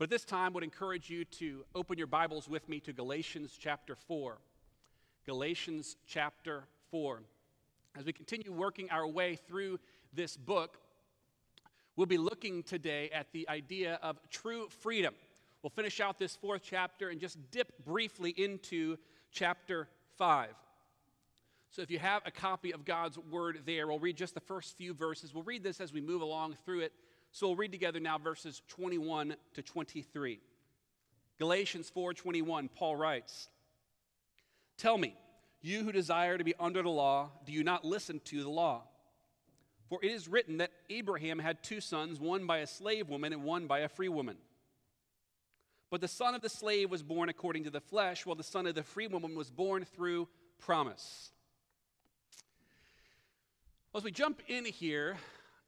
But this time, would encourage you to open your Bibles with me to Galatians chapter 4. Galatians chapter 4. As we continue working our way through this book, we'll be looking today at the idea of true freedom. We'll finish out this fourth chapter and just dip briefly into chapter 5. So if you have a copy of God's word there, we'll read just the first few verses. We'll read this as we move along through it. So we'll read together now verses 21 to 23. Galatians 4:21 Paul writes, "Tell me, you who desire to be under the law, do you not listen to the law? For it is written that Abraham had two sons, one by a slave woman and one by a free woman. But the son of the slave was born according to the flesh, while the son of the free woman was born through promise." As we jump in here,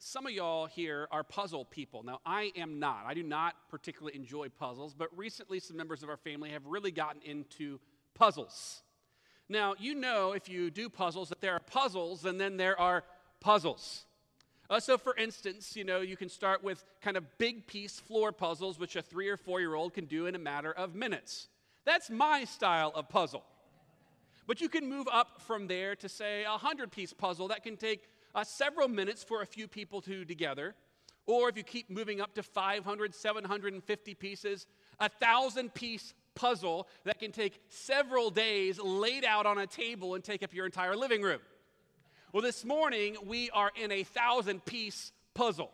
some of y'all here are puzzle people. Now, I am not. I do not particularly enjoy puzzles, but recently some members of our family have really gotten into puzzles. Now, you know if you do puzzles that there are puzzles and then there are puzzles. Uh, so, for instance, you know, you can start with kind of big piece floor puzzles, which a three or four year old can do in a matter of minutes. That's my style of puzzle. But you can move up from there to, say, a 100 piece puzzle that can take uh, several minutes for a few people to together. Or if you keep moving up to 500, 750 pieces, a thousand piece puzzle that can take several days laid out on a table and take up your entire living room. Well, this morning we are in a thousand piece puzzle.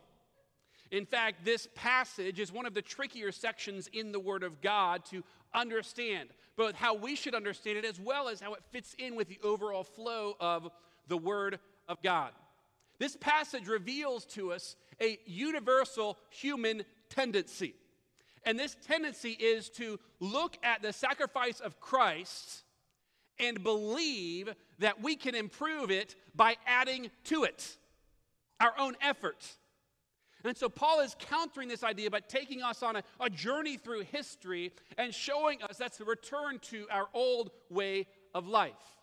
In fact, this passage is one of the trickier sections in the Word of God to understand, both how we should understand it as well as how it fits in with the overall flow of the Word of God. This passage reveals to us a universal human tendency. And this tendency is to look at the sacrifice of Christ and believe that we can improve it by adding to it our own effort. And so Paul is countering this idea by taking us on a, a journey through history and showing us that's the return to our old way of life.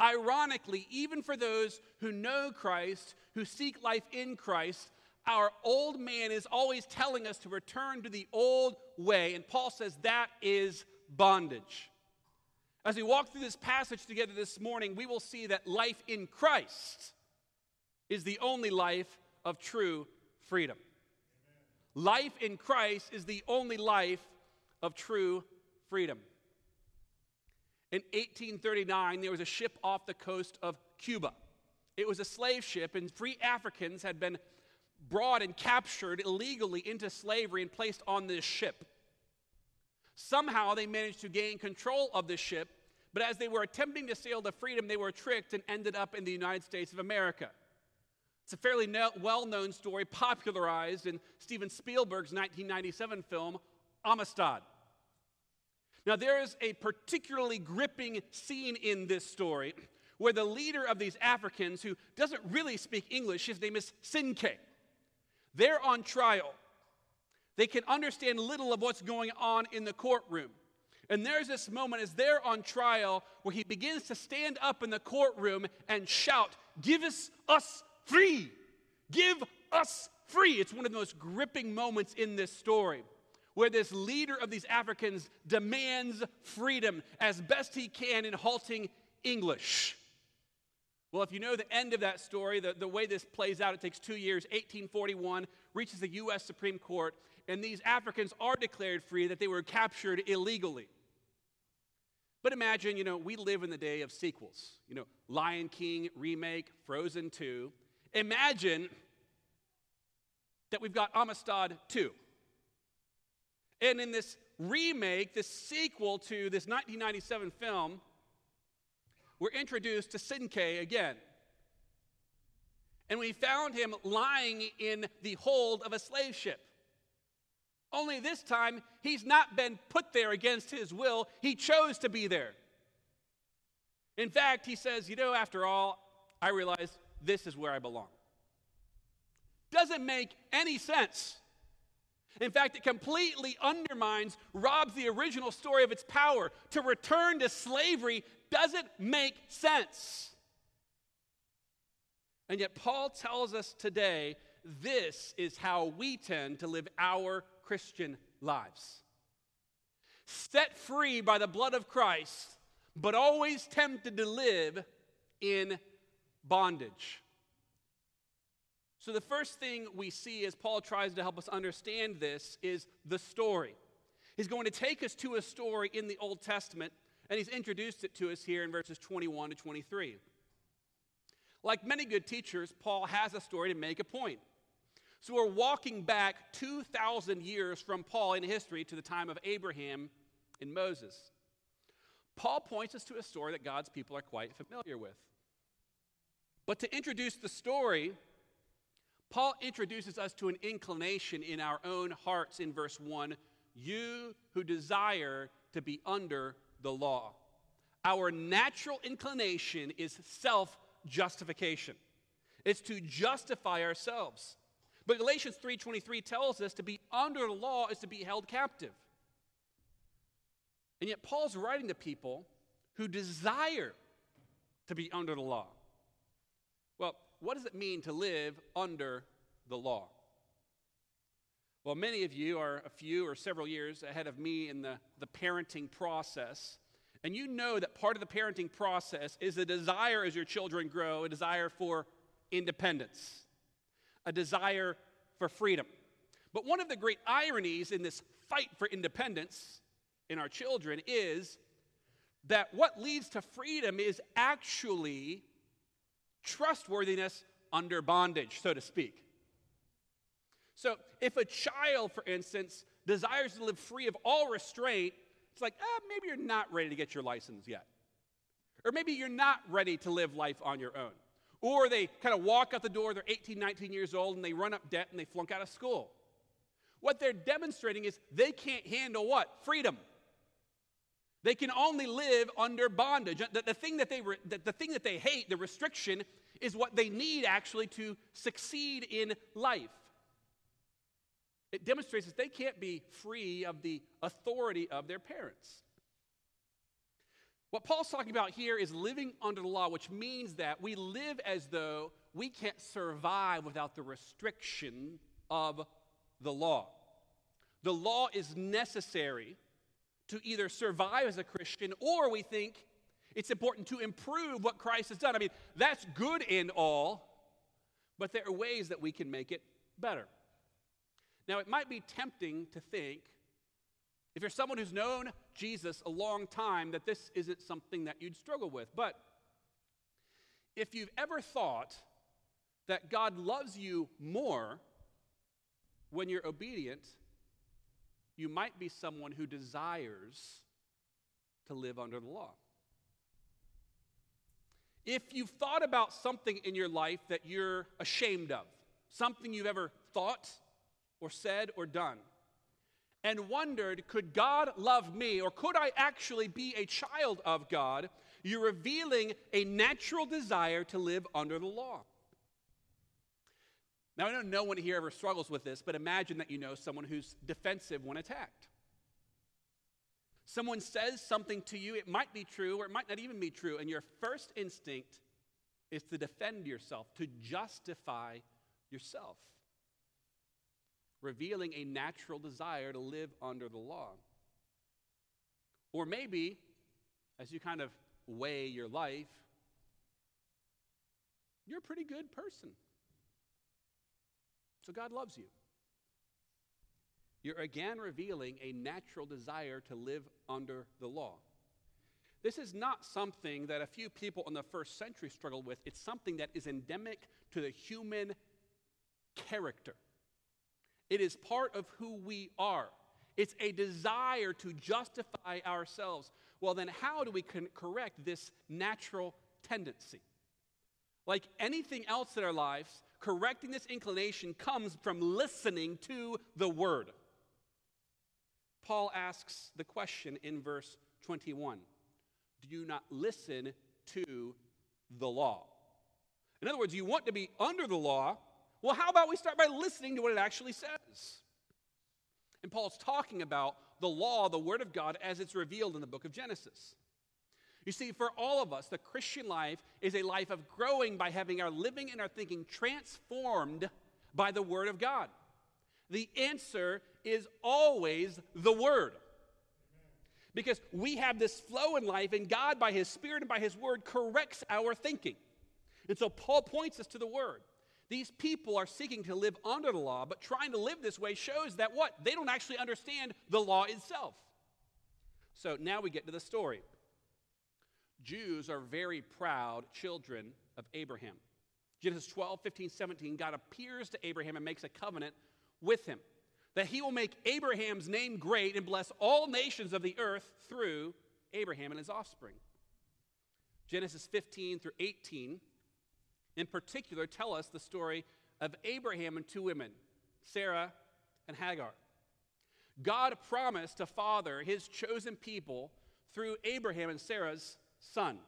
Ironically, even for those who know Christ, who seek life in Christ, our old man is always telling us to return to the old way. And Paul says that is bondage. As we walk through this passage together this morning, we will see that life in Christ is the only life of true freedom. Life in Christ is the only life of true freedom. In 1839, there was a ship off the coast of Cuba. It was a slave ship, and free Africans had been brought and captured illegally into slavery and placed on this ship. Somehow they managed to gain control of the ship, but as they were attempting to sail to freedom, they were tricked and ended up in the United States of America. It's a fairly well known story, popularized in Steven Spielberg's 1997 film, Amistad. Now, there is a particularly gripping scene in this story where the leader of these Africans, who doesn't really speak English, his name is Cinque, they're on trial. They can understand little of what's going on in the courtroom. And there's this moment as they're on trial where he begins to stand up in the courtroom and shout, Give us us free! Give us free! It's one of the most gripping moments in this story where this leader of these Africans demands freedom as best he can in halting English. Well, if you know the end of that story, the, the way this plays out, it takes two years. 1841 reaches the U.S. Supreme Court, and these Africans are declared free that they were captured illegally. But imagine, you know, we live in the day of sequels. You know, Lion King remake, Frozen 2. Imagine that we've got Amistad 2. And in this remake, this sequel to this 1997 film, we're introduced to Cinque again. And we found him lying in the hold of a slave ship. Only this time, he's not been put there against his will, he chose to be there. In fact, he says, You know, after all, I realize this is where I belong. Doesn't make any sense. In fact, it completely undermines, robs the original story of its power. To return to slavery doesn't make sense. And yet, Paul tells us today this is how we tend to live our Christian lives. Set free by the blood of Christ, but always tempted to live in bondage. So, the first thing we see as Paul tries to help us understand this is the story. He's going to take us to a story in the Old Testament, and he's introduced it to us here in verses 21 to 23. Like many good teachers, Paul has a story to make a point. So, we're walking back 2,000 years from Paul in history to the time of Abraham and Moses. Paul points us to a story that God's people are quite familiar with. But to introduce the story, Paul introduces us to an inclination in our own hearts in verse 1 you who desire to be under the law. Our natural inclination is self justification. It's to justify ourselves. But Galatians 3:23 tells us to be under the law is to be held captive. And yet Paul's writing to people who desire to be under the law. Well, what does it mean to live under the law? Well, many of you are a few or several years ahead of me in the, the parenting process. And you know that part of the parenting process is a desire as your children grow, a desire for independence, a desire for freedom. But one of the great ironies in this fight for independence in our children is that what leads to freedom is actually trustworthiness under bondage, so to speak. So, if a child, for instance, desires to live free of all restraint, it's like, ah, maybe you're not ready to get your license yet. Or maybe you're not ready to live life on your own. Or they kind of walk out the door, they're 18, 19 years old, and they run up debt and they flunk out of school. What they're demonstrating is they can't handle what? Freedom. They can only live under bondage. The, the, thing that they re, the, the thing that they hate, the restriction, is what they need actually to succeed in life. It demonstrates that they can't be free of the authority of their parents. What Paul's talking about here is living under the law, which means that we live as though we can't survive without the restriction of the law. The law is necessary to either survive as a Christian or we think it's important to improve what Christ has done. I mean, that's good in all, but there are ways that we can make it better. Now, it might be tempting to think, if you're someone who's known Jesus a long time, that this isn't something that you'd struggle with. But if you've ever thought that God loves you more when you're obedient, you might be someone who desires to live under the law. If you've thought about something in your life that you're ashamed of, something you've ever thought or said or done, and wondered, could God love me or could I actually be a child of God? You're revealing a natural desire to live under the law. Now, I know no one here ever struggles with this, but imagine that you know someone who's defensive when attacked. Someone says something to you, it might be true or it might not even be true, and your first instinct is to defend yourself, to justify yourself revealing a natural desire to live under the law. Or maybe, as you kind of weigh your life, you're a pretty good person. So God loves you. You're again revealing a natural desire to live under the law. This is not something that a few people in the first century struggled with. It's something that is endemic to the human character. It is part of who we are. It's a desire to justify ourselves. Well, then, how do we correct this natural tendency? Like anything else in our lives, correcting this inclination comes from listening to the word. Paul asks the question in verse 21 Do you not listen to the law? In other words, you want to be under the law, well, how about we start by listening to what it actually says? And Paul's talking about the law, the Word of God, as it's revealed in the book of Genesis. You see, for all of us, the Christian life is a life of growing by having our living and our thinking transformed by the Word of God? The answer is always the Word. Because we have this flow in life, and God, by His Spirit and by His Word, corrects our thinking. And so Paul points us to the Word. These people are seeking to live under the law, but trying to live this way shows that what? They don't actually understand the law itself. So now we get to the story. Jews are very proud children of Abraham. Genesis 12, 15, 17, God appears to Abraham and makes a covenant with him that he will make Abraham's name great and bless all nations of the earth through Abraham and his offspring. Genesis 15 through 18, in particular, tell us the story of Abraham and two women, Sarah and Hagar. God promised to father his chosen people through Abraham and Sarah's son.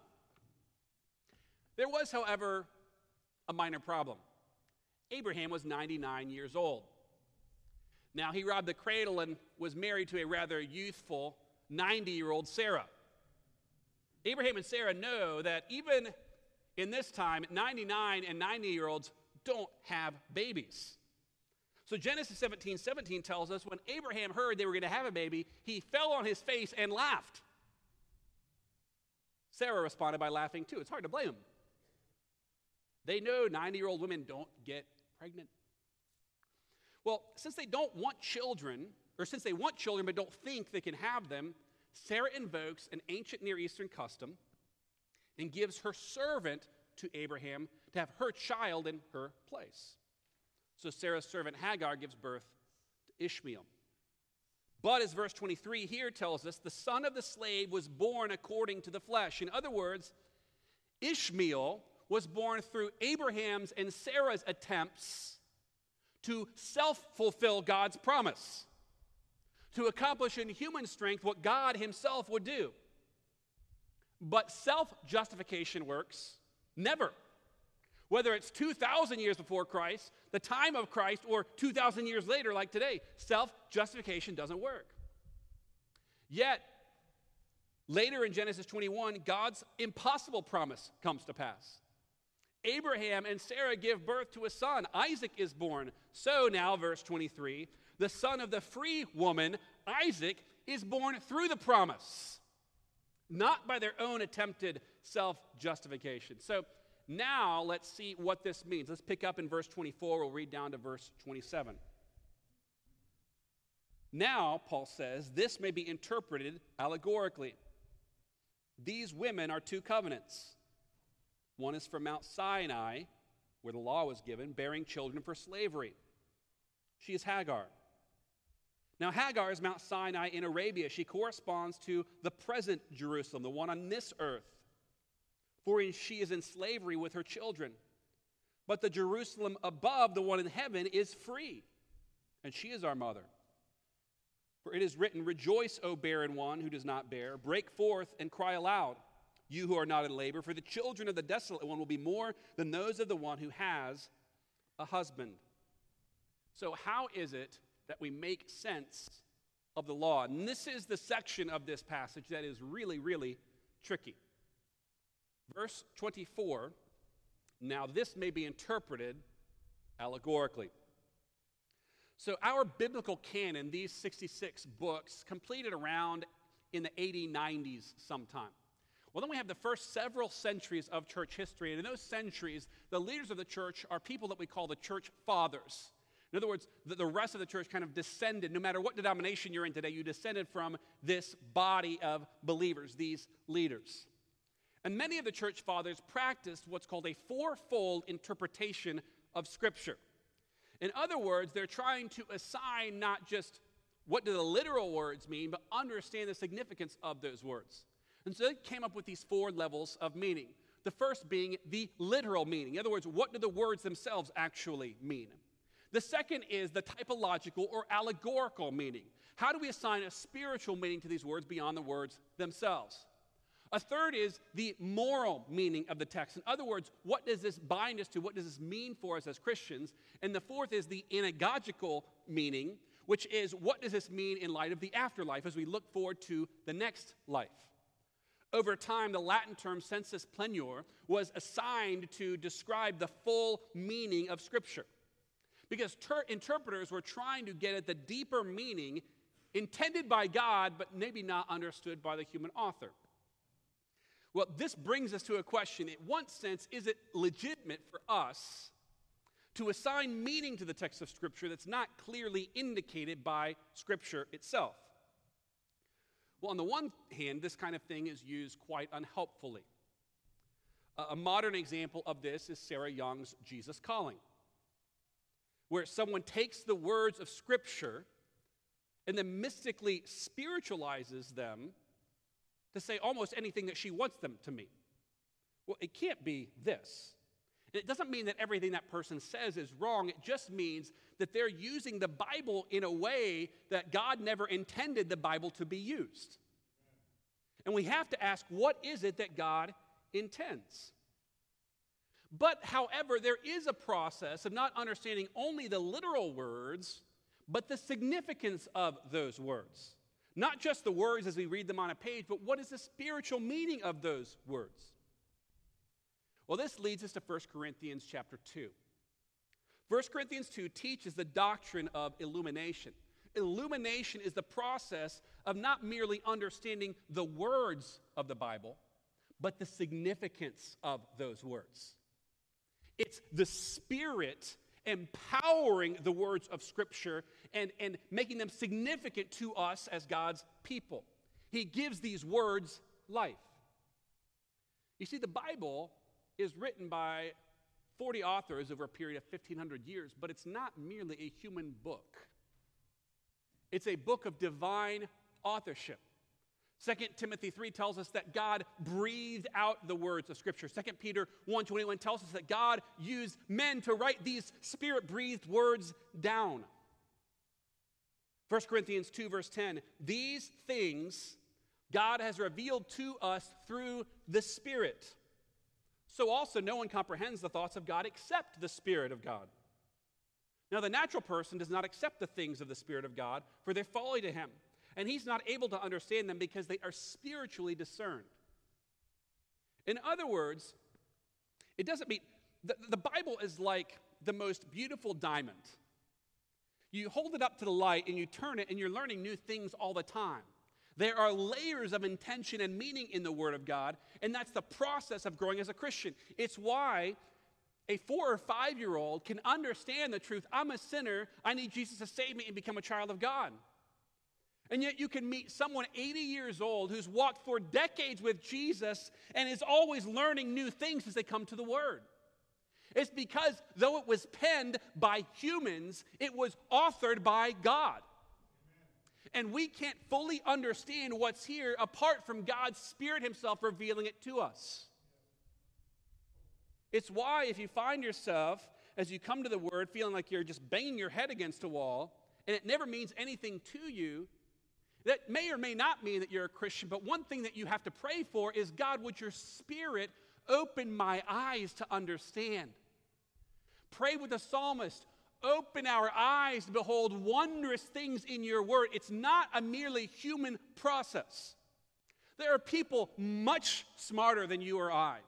There was, however, a minor problem. Abraham was 99 years old. Now, he robbed the cradle and was married to a rather youthful 90 year old Sarah. Abraham and Sarah know that even in this time, 99 and 90 year olds don't have babies. So Genesis 17 17 tells us when Abraham heard they were going to have a baby, he fell on his face and laughed. Sarah responded by laughing too. It's hard to blame them. They know 90 year old women don't get pregnant. Well, since they don't want children, or since they want children but don't think they can have them, Sarah invokes an ancient Near Eastern custom and gives her servant to Abraham to have her child in her place. So Sarah's servant Hagar gives birth to Ishmael. But as verse 23 here tells us, the son of the slave was born according to the flesh. In other words, Ishmael was born through Abraham's and Sarah's attempts to self fulfill God's promise, to accomplish in human strength what God Himself would do. But self justification works never. Whether it's 2,000 years before Christ, the time of Christ, or 2,000 years later, like today, self justification doesn't work. Yet, later in Genesis 21, God's impossible promise comes to pass. Abraham and Sarah give birth to a son. Isaac is born. So now, verse 23, the son of the free woman, Isaac, is born through the promise, not by their own attempted self justification. So now let's see what this means. Let's pick up in verse 24. We'll read down to verse 27. Now, Paul says, this may be interpreted allegorically. These women are two covenants. One is from Mount Sinai, where the law was given, bearing children for slavery. She is Hagar. Now, Hagar is Mount Sinai in Arabia. She corresponds to the present Jerusalem, the one on this earth, for she is in slavery with her children. But the Jerusalem above, the one in heaven, is free, and she is our mother. For it is written, Rejoice, O barren one who does not bear, break forth and cry aloud you who are not in labor, for the children of the desolate one will be more than those of the one who has a husband. So, how is it that we make sense of the law? And this is the section of this passage that is really, really tricky. Verse 24 now, this may be interpreted allegorically. So, our biblical canon, these 66 books, completed around in the 8090s sometime. Well, then we have the first several centuries of church history. And in those centuries, the leaders of the church are people that we call the church fathers. In other words, the, the rest of the church kind of descended, no matter what denomination you're in today, you descended from this body of believers, these leaders. And many of the church fathers practiced what's called a fourfold interpretation of Scripture. In other words, they're trying to assign not just what do the literal words mean, but understand the significance of those words. And so they came up with these four levels of meaning. The first being the literal meaning. In other words, what do the words themselves actually mean? The second is the typological or allegorical meaning. How do we assign a spiritual meaning to these words beyond the words themselves? A third is the moral meaning of the text. In other words, what does this bind us to? What does this mean for us as Christians? And the fourth is the anagogical meaning, which is what does this mean in light of the afterlife as we look forward to the next life? Over time, the Latin term sensus plenior was assigned to describe the full meaning of Scripture. Because ter- interpreters were trying to get at the deeper meaning intended by God, but maybe not understood by the human author. Well, this brings us to a question. In one sense, is it legitimate for us to assign meaning to the text of Scripture that's not clearly indicated by Scripture itself? Well, on the one hand, this kind of thing is used quite unhelpfully. A modern example of this is Sarah Young's Jesus Calling, where someone takes the words of Scripture and then mystically spiritualizes them to say almost anything that she wants them to mean. Well, it can't be this. It doesn't mean that everything that person says is wrong. It just means that they're using the Bible in a way that God never intended the Bible to be used. And we have to ask, what is it that God intends? But, however, there is a process of not understanding only the literal words, but the significance of those words. Not just the words as we read them on a page, but what is the spiritual meaning of those words? Well, this leads us to 1 Corinthians chapter 2. 1 Corinthians 2 teaches the doctrine of illumination. Illumination is the process of not merely understanding the words of the Bible, but the significance of those words. It's the Spirit empowering the words of Scripture and, and making them significant to us as God's people. He gives these words life. You see, the Bible is written by 40 authors over a period of 1,500 years, but it's not merely a human book. It's a book of divine authorship. 2 Timothy 3 tells us that God breathed out the words of Scripture. 2 Peter 1.21 tells us that God used men to write these spirit-breathed words down. 1 Corinthians 2 verse 10, these things God has revealed to us through the Spirit. So also no one comprehends the thoughts of God except the Spirit of God. Now the natural person does not accept the things of the Spirit of God, for they're folly to him and he's not able to understand them because they are spiritually discerned. In other words, it doesn't mean the, the Bible is like the most beautiful diamond. You hold it up to the light and you turn it, and you're learning new things all the time. There are layers of intention and meaning in the Word of God, and that's the process of growing as a Christian. It's why a four or five year old can understand the truth I'm a sinner, I need Jesus to save me and become a child of God. And yet, you can meet someone 80 years old who's walked for decades with Jesus and is always learning new things as they come to the Word. It's because, though it was penned by humans, it was authored by God. And we can't fully understand what's here apart from God's Spirit Himself revealing it to us. It's why, if you find yourself, as you come to the Word, feeling like you're just banging your head against a wall, and it never means anything to you, that may or may not mean that you're a Christian, but one thing that you have to pray for is God, would your spirit open my eyes to understand? Pray with the psalmist, open our eyes to behold wondrous things in your word. It's not a merely human process. There are people much smarter than you or I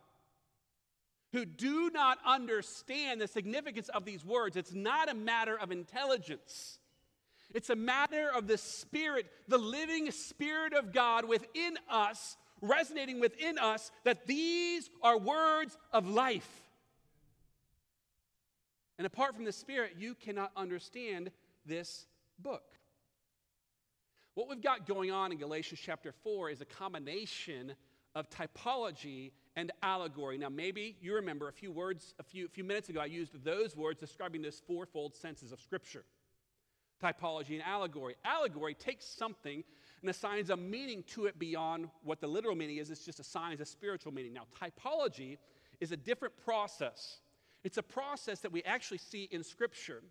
who do not understand the significance of these words. It's not a matter of intelligence. It's a matter of the Spirit, the living Spirit of God within us, resonating within us, that these are words of life. And apart from the Spirit, you cannot understand this book. What we've got going on in Galatians chapter 4 is a combination of typology and allegory. Now, maybe you remember a few words, a few, a few minutes ago, I used those words describing this fourfold senses of Scripture typology and allegory. Allegory takes something and assigns a meaning to it beyond what the literal meaning is, it just assigns a spiritual meaning. Now, typology is a different process. It's a process that we actually see in Scripture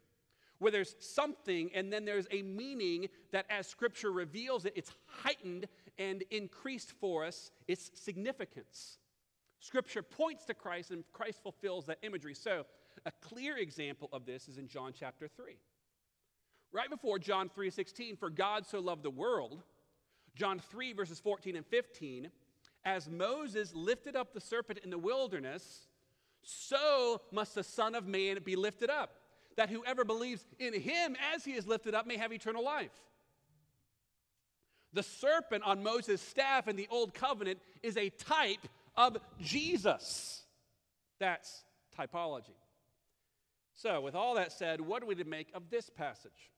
where there's something and then there's a meaning that as Scripture reveals it, it's heightened and increased for us its significance. Scripture points to Christ and Christ fulfills that imagery. So, a clear example of this is in John chapter 3. Right before John 3:16, for God so loved the world, John 3 verses 14 and 15, as Moses lifted up the serpent in the wilderness, so must the Son of Man be lifted up, that whoever believes in him as he is lifted up may have eternal life. The serpent on Moses' staff in the Old Covenant is a type of Jesus. That's typology. So, with all that said, what are we to make of this passage?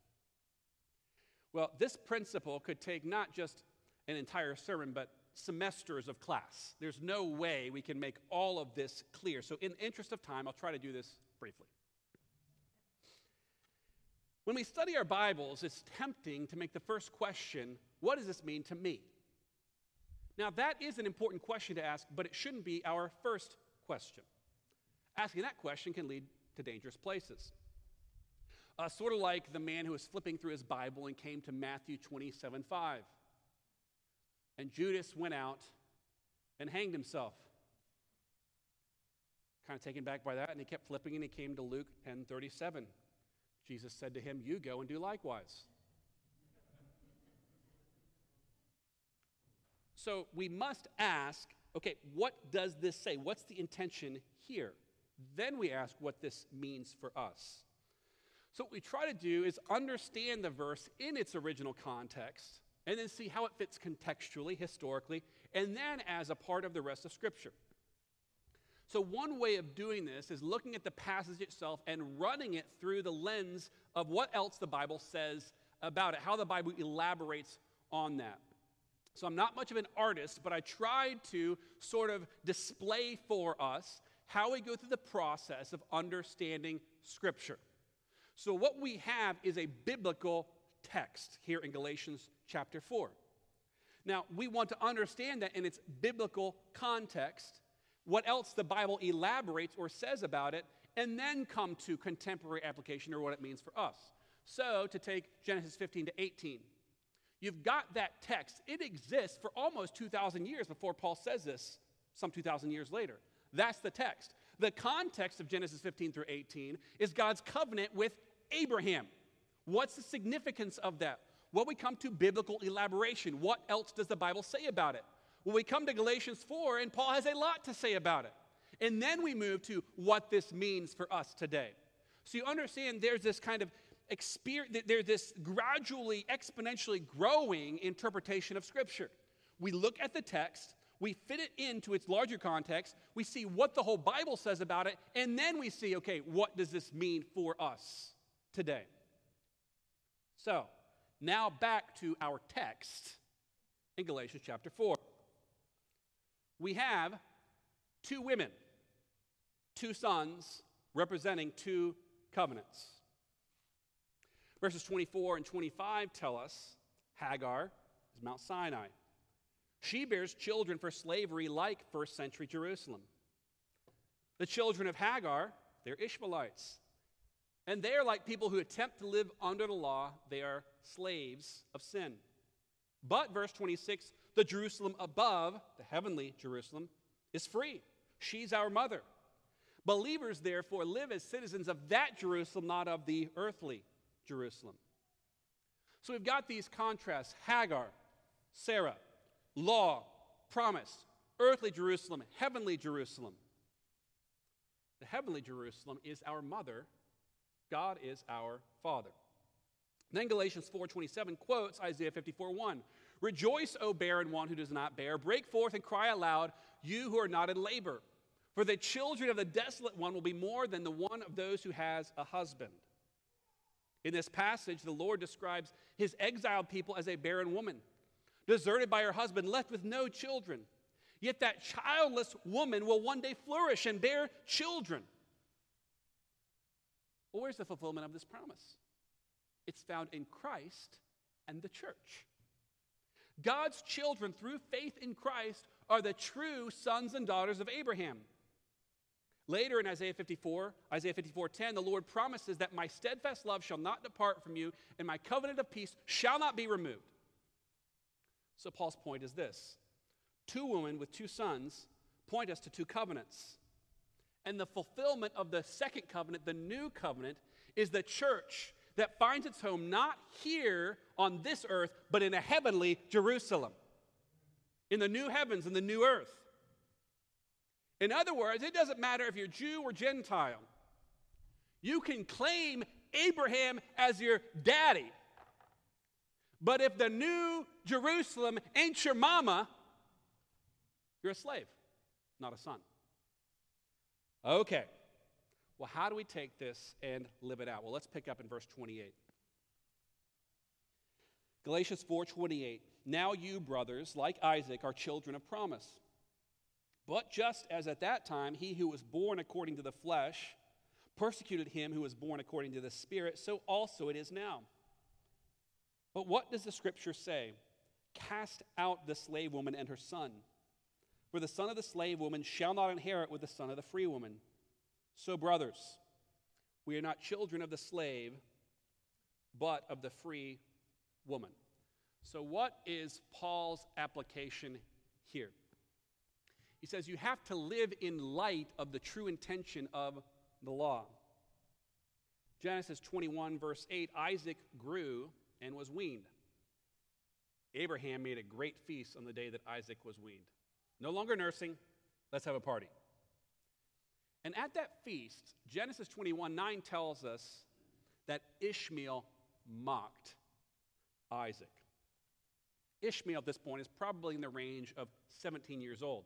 Well, this principle could take not just an entire sermon, but semesters of class. There's no way we can make all of this clear. So, in the interest of time, I'll try to do this briefly. When we study our Bibles, it's tempting to make the first question what does this mean to me? Now, that is an important question to ask, but it shouldn't be our first question. Asking that question can lead to dangerous places. Uh, sort of like the man who was flipping through his Bible and came to Matthew 27 5. And Judas went out and hanged himself. Kind of taken back by that, and he kept flipping and he came to Luke 10 37. Jesus said to him, You go and do likewise. So we must ask okay, what does this say? What's the intention here? Then we ask what this means for us. So, what we try to do is understand the verse in its original context and then see how it fits contextually, historically, and then as a part of the rest of Scripture. So, one way of doing this is looking at the passage itself and running it through the lens of what else the Bible says about it, how the Bible elaborates on that. So, I'm not much of an artist, but I tried to sort of display for us how we go through the process of understanding Scripture. So, what we have is a biblical text here in Galatians chapter 4. Now, we want to understand that in its biblical context, what else the Bible elaborates or says about it, and then come to contemporary application or what it means for us. So, to take Genesis 15 to 18, you've got that text. It exists for almost 2,000 years before Paul says this, some 2,000 years later. That's the text. The context of Genesis 15 through 18 is God's covenant with Abraham. What's the significance of that? Well, we come to biblical elaboration. What else does the Bible say about it? Well, we come to Galatians 4, and Paul has a lot to say about it. And then we move to what this means for us today. So you understand there's this kind of experience, there's this gradually, exponentially growing interpretation of Scripture. We look at the text, we fit it into its larger context, we see what the whole Bible says about it, and then we see, okay, what does this mean for us? Today. So, now back to our text in Galatians chapter 4. We have two women, two sons representing two covenants. Verses 24 and 25 tell us Hagar is Mount Sinai. She bears children for slavery like first century Jerusalem. The children of Hagar, they're Ishmaelites. And they are like people who attempt to live under the law, they are slaves of sin. But, verse 26, the Jerusalem above, the heavenly Jerusalem, is free. She's our mother. Believers, therefore, live as citizens of that Jerusalem, not of the earthly Jerusalem. So we've got these contrasts Hagar, Sarah, law, promise, earthly Jerusalem, heavenly Jerusalem. The heavenly Jerusalem is our mother God is our Father. Then Galatians 4:27 quotes Isaiah 54:1. Rejoice, O barren one who does not bear, break forth and cry aloud, you who are not in labor. For the children of the desolate one will be more than the one of those who has a husband. In this passage, the Lord describes his exiled people as a barren woman, deserted by her husband, left with no children. Yet that childless woman will one day flourish and bear children. Well, where's the fulfillment of this promise? It's found in Christ and the church. God's children, through faith in Christ, are the true sons and daughters of Abraham. Later in Isaiah 54, Isaiah 54:10, the Lord promises that my steadfast love shall not depart from you, and my covenant of peace shall not be removed. So Paul's point is this: two women with two sons point us to two covenants. And the fulfillment of the second covenant, the new covenant, is the church that finds its home not here on this earth, but in a heavenly Jerusalem, in the new heavens and the new earth. In other words, it doesn't matter if you're Jew or Gentile, You can claim Abraham as your daddy. But if the new Jerusalem ain't your mama, you're a slave, not a son. Okay. Well, how do we take this and live it out? Well, let's pick up in verse 28. Galatians 4:28 Now you brothers like Isaac are children of promise. But just as at that time he who was born according to the flesh persecuted him who was born according to the spirit so also it is now. But what does the scripture say? Cast out the slave woman and her son. For the son of the slave woman shall not inherit with the son of the free woman. So, brothers, we are not children of the slave, but of the free woman. So, what is Paul's application here? He says you have to live in light of the true intention of the law. Genesis 21, verse 8 Isaac grew and was weaned. Abraham made a great feast on the day that Isaac was weaned. No longer nursing, let's have a party. And at that feast, Genesis 21 9 tells us that Ishmael mocked Isaac. Ishmael at this point is probably in the range of 17 years old.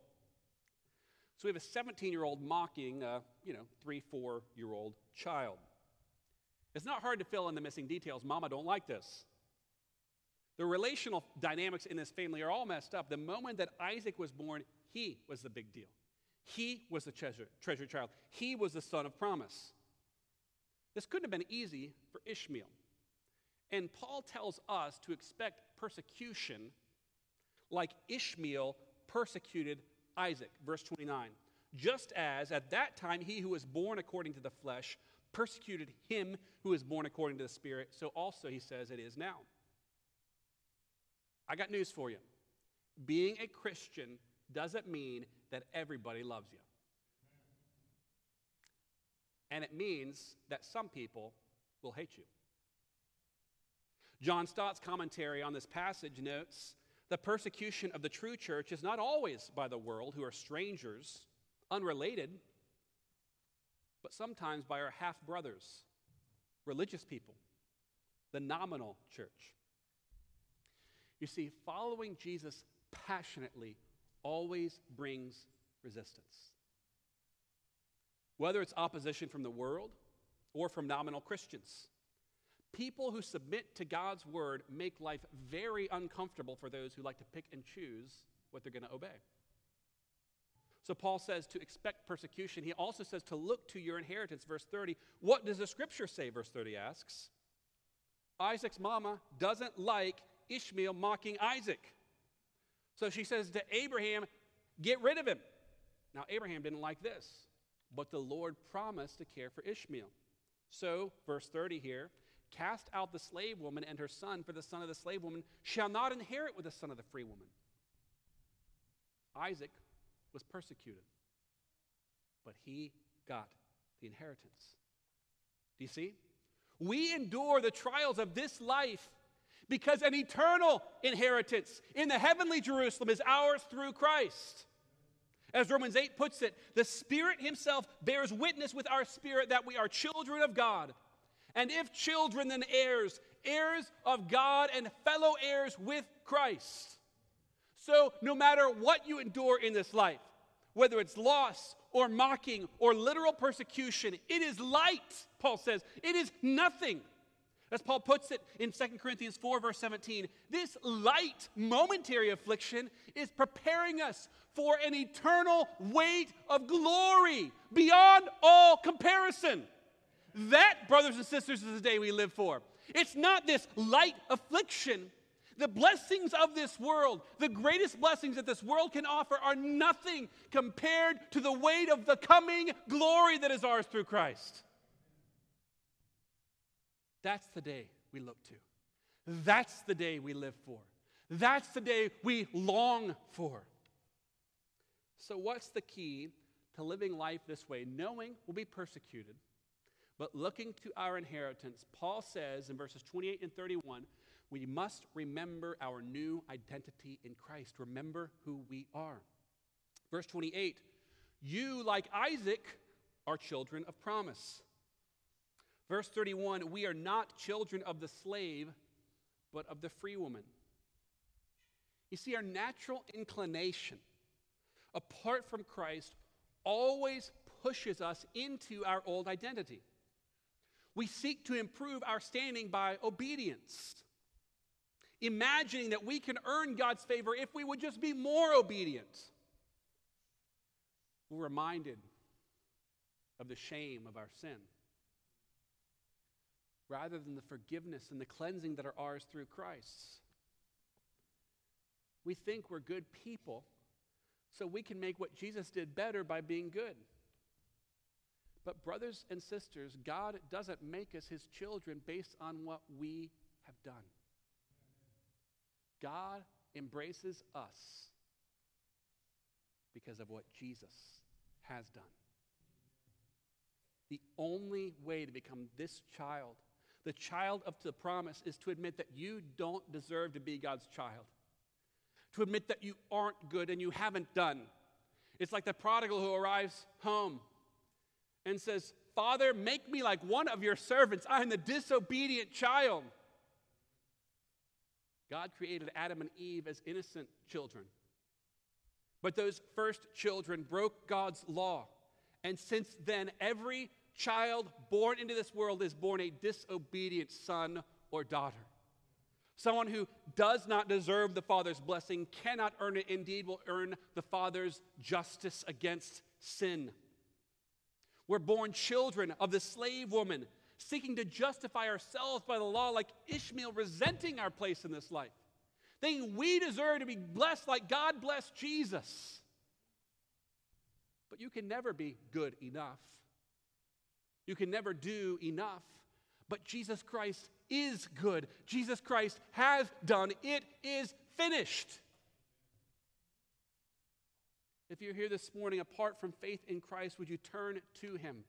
So we have a 17 year old mocking a, you know, three, four year old child. It's not hard to fill in the missing details. Mama don't like this. The relational dynamics in this family are all messed up. The moment that Isaac was born, he was the big deal. He was the treasure, treasure child. He was the son of promise. This couldn't have been easy for Ishmael. And Paul tells us to expect persecution like Ishmael persecuted Isaac. Verse 29. Just as at that time he who was born according to the flesh persecuted him who was born according to the Spirit, so also he says it is now. I got news for you. Being a Christian doesn't mean that everybody loves you. And it means that some people will hate you. John Stott's commentary on this passage notes the persecution of the true church is not always by the world, who are strangers, unrelated, but sometimes by our half brothers, religious people, the nominal church. You see, following Jesus passionately always brings resistance. Whether it's opposition from the world or from nominal Christians. People who submit to God's word make life very uncomfortable for those who like to pick and choose what they're going to obey. So Paul says to expect persecution. He also says to look to your inheritance. Verse 30. What does the scripture say? Verse 30 asks. Isaac's mama doesn't like Ishmael mocking Isaac. So she says to Abraham, Get rid of him. Now, Abraham didn't like this, but the Lord promised to care for Ishmael. So, verse 30 here cast out the slave woman and her son, for the son of the slave woman shall not inherit with the son of the free woman. Isaac was persecuted, but he got the inheritance. Do you see? We endure the trials of this life because an eternal inheritance in the heavenly Jerusalem is ours through Christ. As Romans 8 puts it, the Spirit Himself bears witness with our spirit that we are children of God. And if children, then heirs, heirs of God and fellow heirs with Christ. So, no matter what you endure in this life, whether it's loss or mocking or literal persecution, it is light, Paul says. It is nothing as Paul puts it in 2 Corinthians 4, verse 17, this light, momentary affliction is preparing us for an eternal weight of glory beyond all comparison. That, brothers and sisters, is the day we live for. It's not this light affliction. The blessings of this world, the greatest blessings that this world can offer, are nothing compared to the weight of the coming glory that is ours through Christ. That's the day we look to. That's the day we live for. That's the day we long for. So, what's the key to living life this way? Knowing we'll be persecuted, but looking to our inheritance. Paul says in verses 28 and 31 we must remember our new identity in Christ. Remember who we are. Verse 28 You, like Isaac, are children of promise. Verse 31 We are not children of the slave, but of the free woman. You see, our natural inclination, apart from Christ, always pushes us into our old identity. We seek to improve our standing by obedience, imagining that we can earn God's favor if we would just be more obedient. We're reminded of the shame of our sin rather than the forgiveness and the cleansing that are ours through Christ. We think we're good people, so we can make what Jesus did better by being good. But, brothers and sisters, God doesn't make us his children based on what we have done. God embraces us because of what Jesus has done. The only way to become this child, the child of the promise, is to admit that you don't deserve to be God's child, to admit that you aren't good and you haven't done. It's like the prodigal who arrives home and says, Father, make me like one of your servants. I am the disobedient child. God created Adam and Eve as innocent children. But those first children broke God's law. And since then, every child born into this world is born a disobedient son or daughter. Someone who does not deserve the Father's blessing, cannot earn it, indeed, will earn the Father's justice against sin. We're born children of the slave woman, seeking to justify ourselves by the law, like Ishmael, resenting our place in this life, thinking we deserve to be blessed like God blessed Jesus. But you can never be good enough. You can never do enough. But Jesus Christ is good. Jesus Christ has done. It is finished. If you're here this morning apart from faith in Christ, would you turn to him?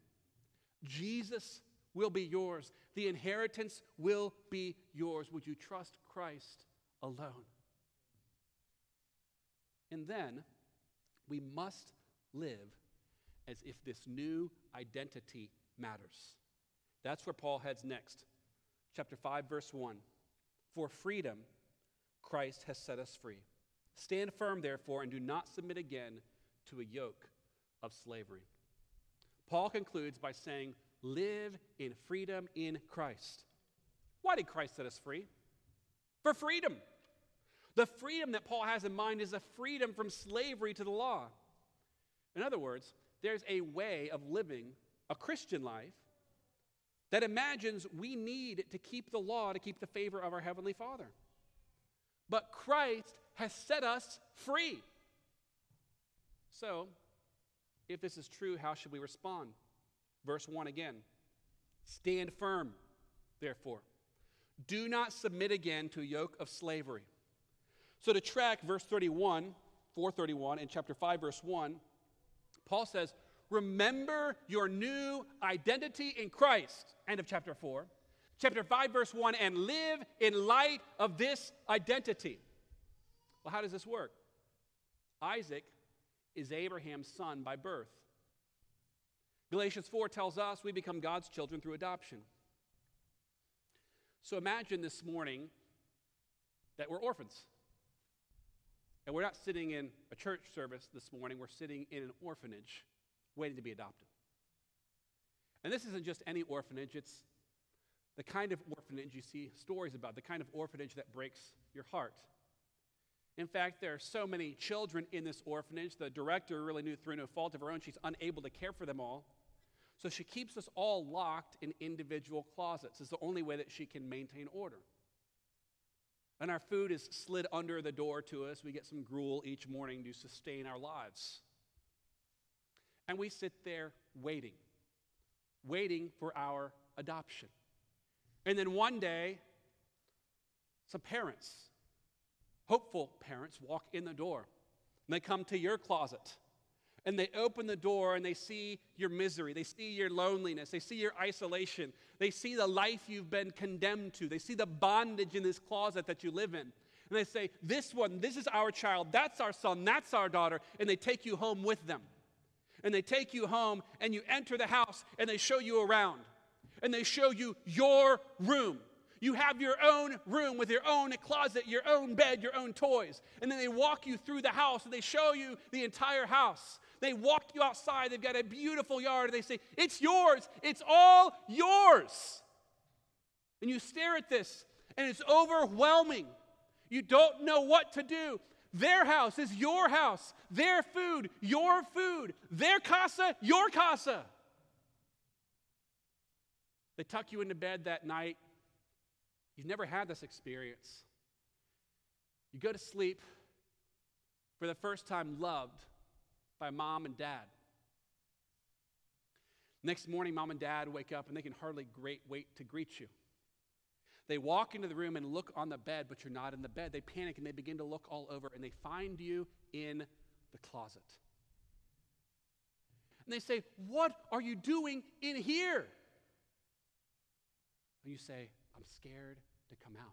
Jesus will be yours. The inheritance will be yours. Would you trust Christ alone? And then we must live as if this new identity matters. That's where Paul heads next. Chapter 5, verse 1. For freedom, Christ has set us free. Stand firm, therefore, and do not submit again to a yoke of slavery. Paul concludes by saying, Live in freedom in Christ. Why did Christ set us free? For freedom. The freedom that Paul has in mind is a freedom from slavery to the law. In other words, there's a way of living a Christian life that imagines we need to keep the law to keep the favor of our Heavenly Father. But Christ has set us free. So, if this is true, how should we respond? Verse 1 again Stand firm, therefore. Do not submit again to a yoke of slavery. So, to track verse 31, 431, and chapter 5, verse 1, Paul says, Remember your new identity in Christ. End of chapter 4. Chapter 5, verse 1, and live in light of this identity. Well, how does this work? Isaac is Abraham's son by birth. Galatians 4 tells us we become God's children through adoption. So imagine this morning that we're orphans. And we're not sitting in a church service this morning, we're sitting in an orphanage waiting to be adopted. And this isn't just any orphanage, it's the kind of orphanage you see stories about, the kind of orphanage that breaks your heart. In fact, there are so many children in this orphanage. The director really knew through no fault of her own, she's unable to care for them all. So she keeps us all locked in individual closets. It's the only way that she can maintain order. And our food is slid under the door to us. We get some gruel each morning to sustain our lives. And we sit there waiting, waiting for our adoption. And then one day, some parents Hopeful parents walk in the door and they come to your closet and they open the door and they see your misery. They see your loneliness. They see your isolation. They see the life you've been condemned to. They see the bondage in this closet that you live in. And they say, This one, this is our child. That's our son. That's our daughter. And they take you home with them. And they take you home and you enter the house and they show you around. and they show you your room. You have your own room with your own closet, your own bed, your own toys. And then they walk you through the house and they show you the entire house. They walk you outside. They've got a beautiful yard. They say, It's yours. It's all yours. And you stare at this and it's overwhelming. You don't know what to do. Their house is your house. Their food, your food. Their casa, your casa. They tuck you into bed that night You've never had this experience. You go to sleep for the first time loved by mom and dad. Next morning, mom and dad wake up and they can hardly great wait to greet you. They walk into the room and look on the bed, but you're not in the bed. They panic and they begin to look all over and they find you in the closet. And they say, What are you doing in here? And you say, I'm scared to come out.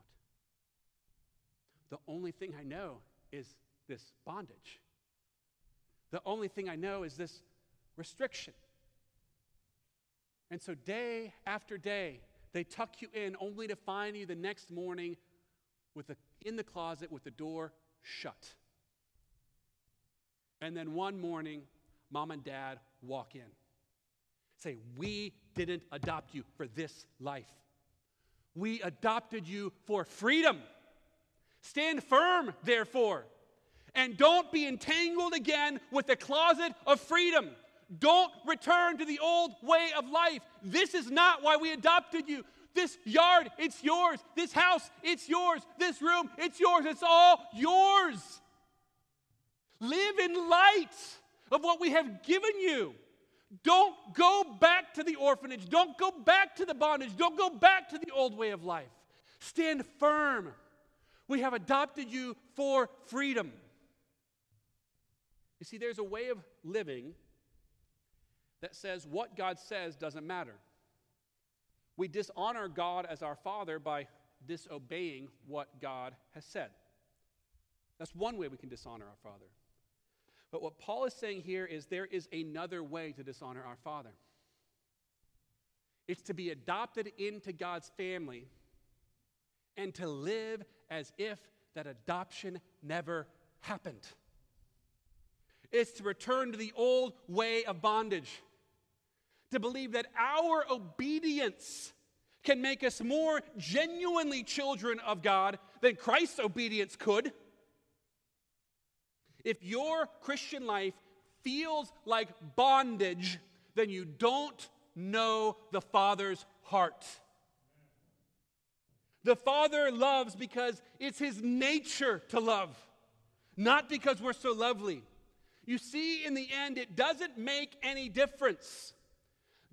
The only thing I know is this bondage. The only thing I know is this restriction. And so, day after day, they tuck you in only to find you the next morning with a, in the closet with the door shut. And then one morning, mom and dad walk in. Say, We didn't adopt you for this life. We adopted you for freedom. Stand firm, therefore, and don't be entangled again with the closet of freedom. Don't return to the old way of life. This is not why we adopted you. This yard, it's yours. This house, it's yours. This room, it's yours. It's all yours. Live in light of what we have given you. Don't go back to the orphanage. Don't go back to the bondage. Don't go back to the old way of life. Stand firm. We have adopted you for freedom. You see, there's a way of living that says what God says doesn't matter. We dishonor God as our Father by disobeying what God has said. That's one way we can dishonor our Father. But what Paul is saying here is there is another way to dishonor our Father. It's to be adopted into God's family and to live as if that adoption never happened. It's to return to the old way of bondage, to believe that our obedience can make us more genuinely children of God than Christ's obedience could. If your Christian life feels like bondage, then you don't know the Father's heart. The Father loves because it's His nature to love, not because we're so lovely. You see, in the end, it doesn't make any difference.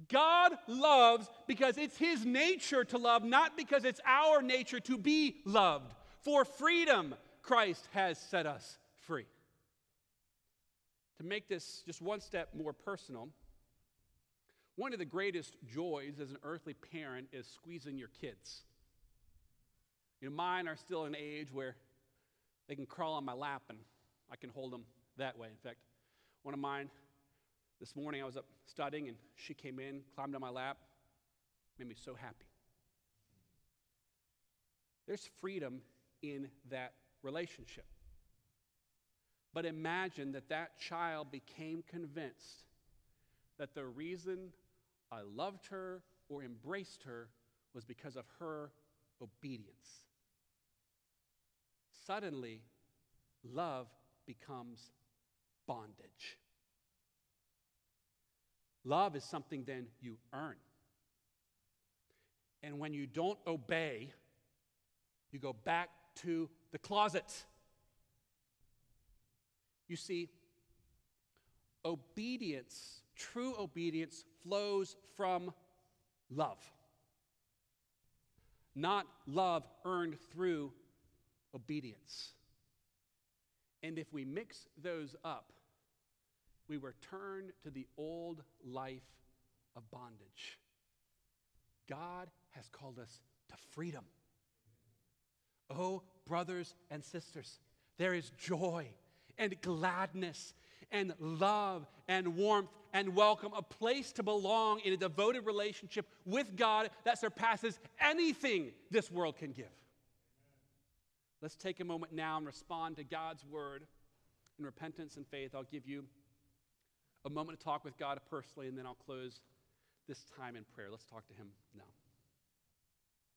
God loves because it's His nature to love, not because it's our nature to be loved. For freedom, Christ has set us free. To make this just one step more personal, one of the greatest joys as an earthly parent is squeezing your kids. You know, mine are still in an age where they can crawl on my lap and I can hold them that way. In fact, one of mine, this morning I was up studying and she came in, climbed on my lap, made me so happy. There's freedom in that relationship. But imagine that that child became convinced that the reason I loved her or embraced her was because of her obedience. Suddenly, love becomes bondage. Love is something then you earn. And when you don't obey, you go back to the closet. You see, obedience, true obedience, flows from love, not love earned through obedience. And if we mix those up, we return to the old life of bondage. God has called us to freedom. Oh, brothers and sisters, there is joy and gladness and love and warmth and welcome, a place to belong in a devoted relationship with God that surpasses anything this world can give. Let's take a moment now and respond to God's word in repentance and faith. I'll give you a moment to talk with God personally, and then I'll close this time in prayer. Let's talk to Him now.